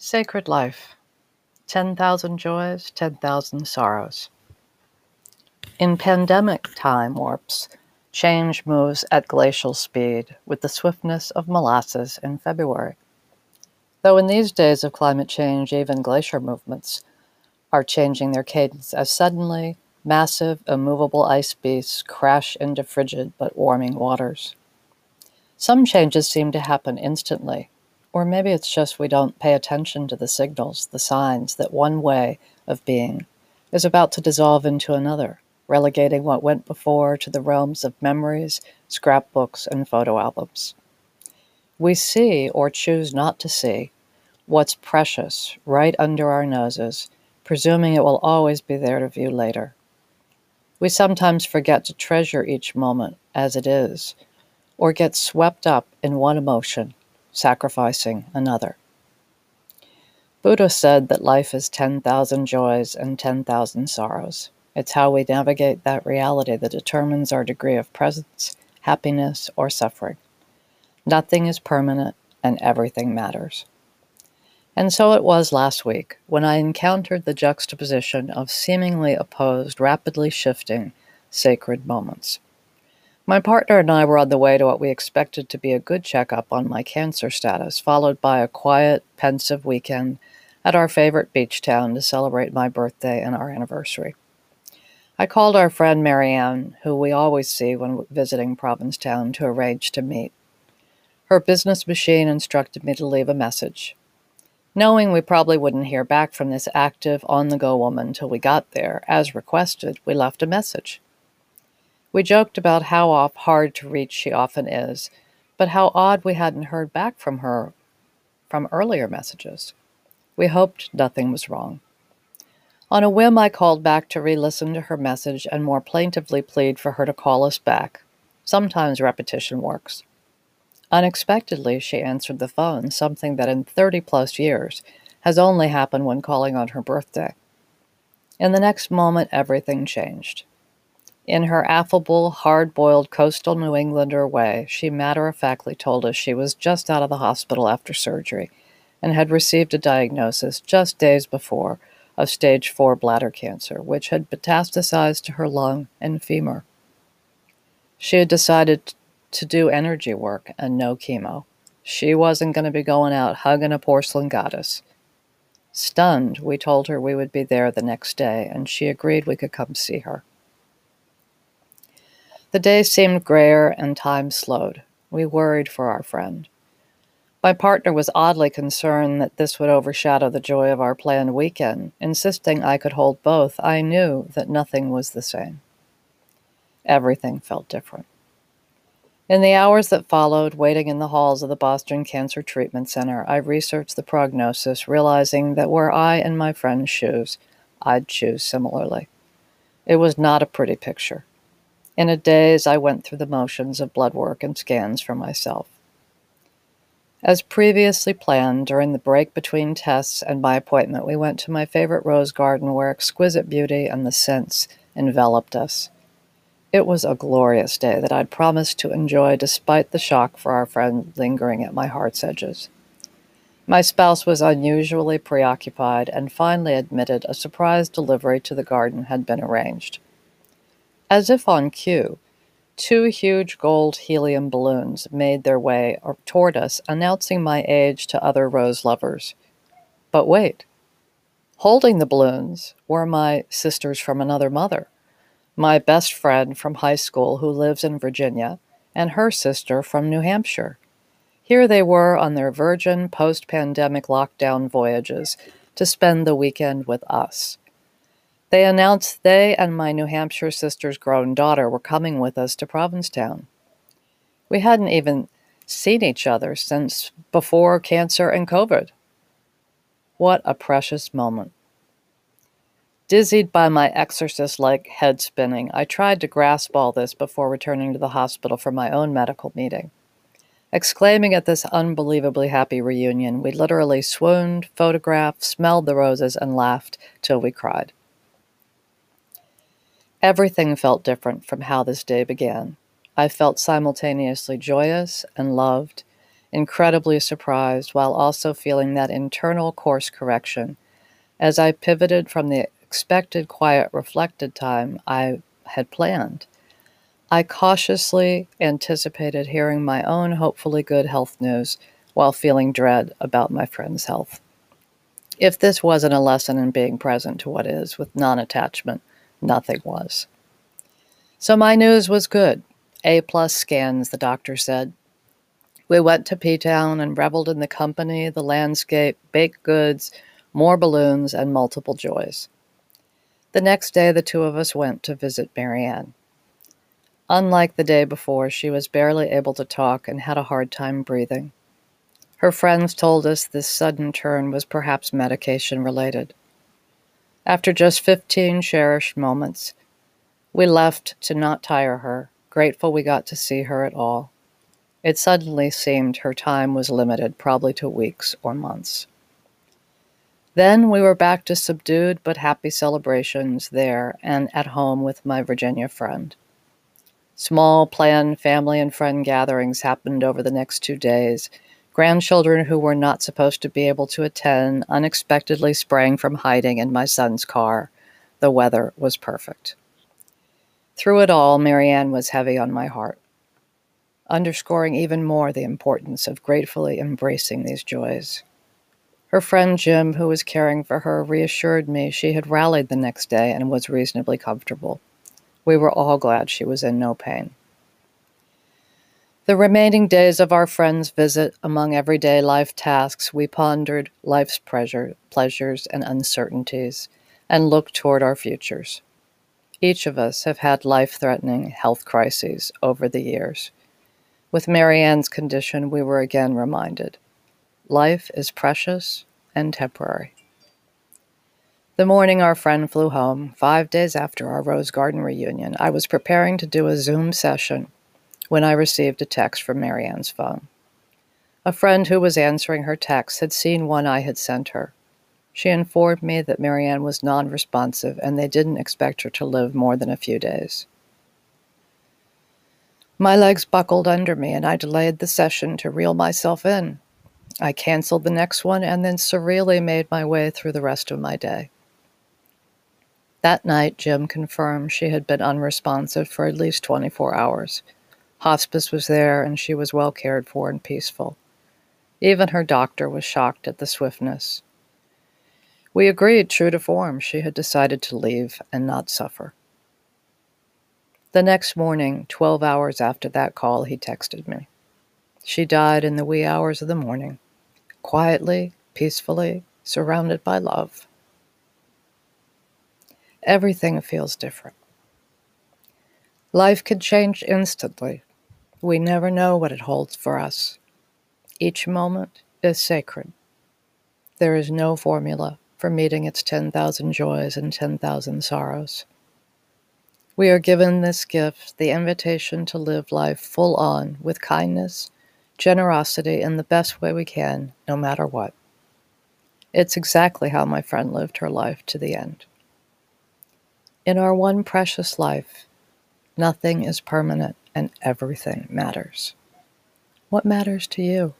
Sacred Life 10,000 Joys, 10,000 Sorrows. In pandemic time warps, change moves at glacial speed with the swiftness of molasses in February. Though in these days of climate change, even glacier movements are changing their cadence as suddenly massive, immovable ice beasts crash into frigid but warming waters. Some changes seem to happen instantly, or maybe it's just we don't pay attention to the signals, the signs that one way of being is about to dissolve into another, relegating what went before to the realms of memories, scrapbooks, and photo albums. We see, or choose not to see, what's precious right under our noses, presuming it will always be there to view later. We sometimes forget to treasure each moment as it is, or get swept up in one emotion sacrificing another. Buddha said that life is 10,000 joys and 10,000 sorrows. It's how we navigate that reality that determines our degree of presence, happiness, or suffering. Nothing is permanent and everything matters. And so it was last week when I encountered the juxtaposition of seemingly opposed, rapidly shifting sacred moments. My partner and I were on the way to what we expected to be a good checkup on my cancer status, followed by a quiet, pensive weekend at our favorite beach town to celebrate my birthday and our anniversary. I called our friend Marianne, who we always see when visiting Provincetown, to arrange to meet. Her business machine instructed me to leave a message. Knowing we probably wouldn't hear back from this active, on the go woman till we got there, as requested, we left a message. We joked about how off hard to reach she often is, but how odd we hadn't heard back from her from earlier messages. We hoped nothing was wrong. On a whim, I called back to re listen to her message and more plaintively plead for her to call us back. Sometimes repetition works. Unexpectedly, she answered the phone, something that in 30 plus years has only happened when calling on her birthday. In the next moment, everything changed. In her affable, hard boiled coastal New Englander way, she matter of factly told us she was just out of the hospital after surgery and had received a diagnosis just days before of stage 4 bladder cancer, which had metastasized to her lung and femur. She had decided to do energy work and no chemo. She wasn't going to be going out hugging a porcelain goddess. Stunned, we told her we would be there the next day, and she agreed we could come see her. The day seemed grayer and time slowed. We worried for our friend. My partner was oddly concerned that this would overshadow the joy of our planned weekend. Insisting I could hold both, I knew that nothing was the same. Everything felt different. In the hours that followed, waiting in the halls of the Boston Cancer Treatment Center, I researched the prognosis, realizing that were I in my friend's shoes, I'd choose similarly. It was not a pretty picture. In a daze, I went through the motions of blood work and scans for myself. As previously planned, during the break between tests and my appointment, we went to my favorite rose garden where exquisite beauty and the scents enveloped us. It was a glorious day that I'd promised to enjoy despite the shock for our friend lingering at my heart's edges. My spouse was unusually preoccupied and finally admitted a surprise delivery to the garden had been arranged. As if on cue, two huge gold helium balloons made their way toward us, announcing my age to other rose lovers. But wait. Holding the balloons were my sisters from another mother, my best friend from high school who lives in Virginia, and her sister from New Hampshire. Here they were on their virgin post pandemic lockdown voyages to spend the weekend with us. They announced they and my New Hampshire sister's grown daughter were coming with us to Provincetown. We hadn't even seen each other since before cancer and COVID. What a precious moment. Dizzied by my exorcist like head spinning, I tried to grasp all this before returning to the hospital for my own medical meeting. Exclaiming at this unbelievably happy reunion, we literally swooned, photographed, smelled the roses, and laughed till we cried. Everything felt different from how this day began. I felt simultaneously joyous and loved, incredibly surprised while also feeling that internal course correction as I pivoted from the expected quiet reflected time I had planned. I cautiously anticipated hearing my own hopefully good health news while feeling dread about my friend's health. If this wasn't a lesson in being present to what is with non attachment, nothing was. So my news was good. A plus scans, the doctor said. We went to P Town and reveled in the company, the landscape, baked goods, more balloons, and multiple joys. The next day, the two of us went to visit Marianne. Unlike the day before, she was barely able to talk and had a hard time breathing. Her friends told us this sudden turn was perhaps medication related. After just 15 cherished moments, we left to not tire her, grateful we got to see her at all. It suddenly seemed her time was limited, probably to weeks or months. Then we were back to subdued but happy celebrations there and at home with my Virginia friend. Small, planned family and friend gatherings happened over the next two days. Grandchildren who were not supposed to be able to attend unexpectedly sprang from hiding in my son's car. The weather was perfect. Through it all, Marianne was heavy on my heart, underscoring even more the importance of gratefully embracing these joys. Her friend Jim, who was caring for her, reassured me she had rallied the next day and was reasonably comfortable. We were all glad she was in no pain. The remaining days of our friend's visit, among everyday life tasks, we pondered life's pleasure, pleasures and uncertainties and looked toward our futures. Each of us have had life threatening health crises over the years. With Marianne's condition, we were again reminded life is precious and temporary. The morning our friend flew home, five days after our Rose Garden reunion, I was preparing to do a Zoom session when I received a text from Marianne's phone. A friend who was answering her text had seen one I had sent her. She informed me that Marianne was non responsive and they didn't expect her to live more than a few days. My legs buckled under me and I delayed the session to reel myself in. I canceled the next one and then surreally made my way through the rest of my day. That night, Jim confirmed she had been unresponsive for at least 24 hours. Hospice was there, and she was well cared for and peaceful. Even her doctor was shocked at the swiftness. We agreed, true to form, she had decided to leave and not suffer. The next morning, 12 hours after that call, he texted me. She died in the wee hours of the morning, quietly, peacefully, surrounded by love everything feels different. Life can change instantly. We never know what it holds for us. Each moment is sacred. There is no formula for meeting its 10,000 joys and 10,000 sorrows. We are given this gift, the invitation to live life full on with kindness, generosity, in the best way we can, no matter what. It's exactly how my friend lived her life to the end. In our one precious life, nothing is permanent and everything matters. What matters to you?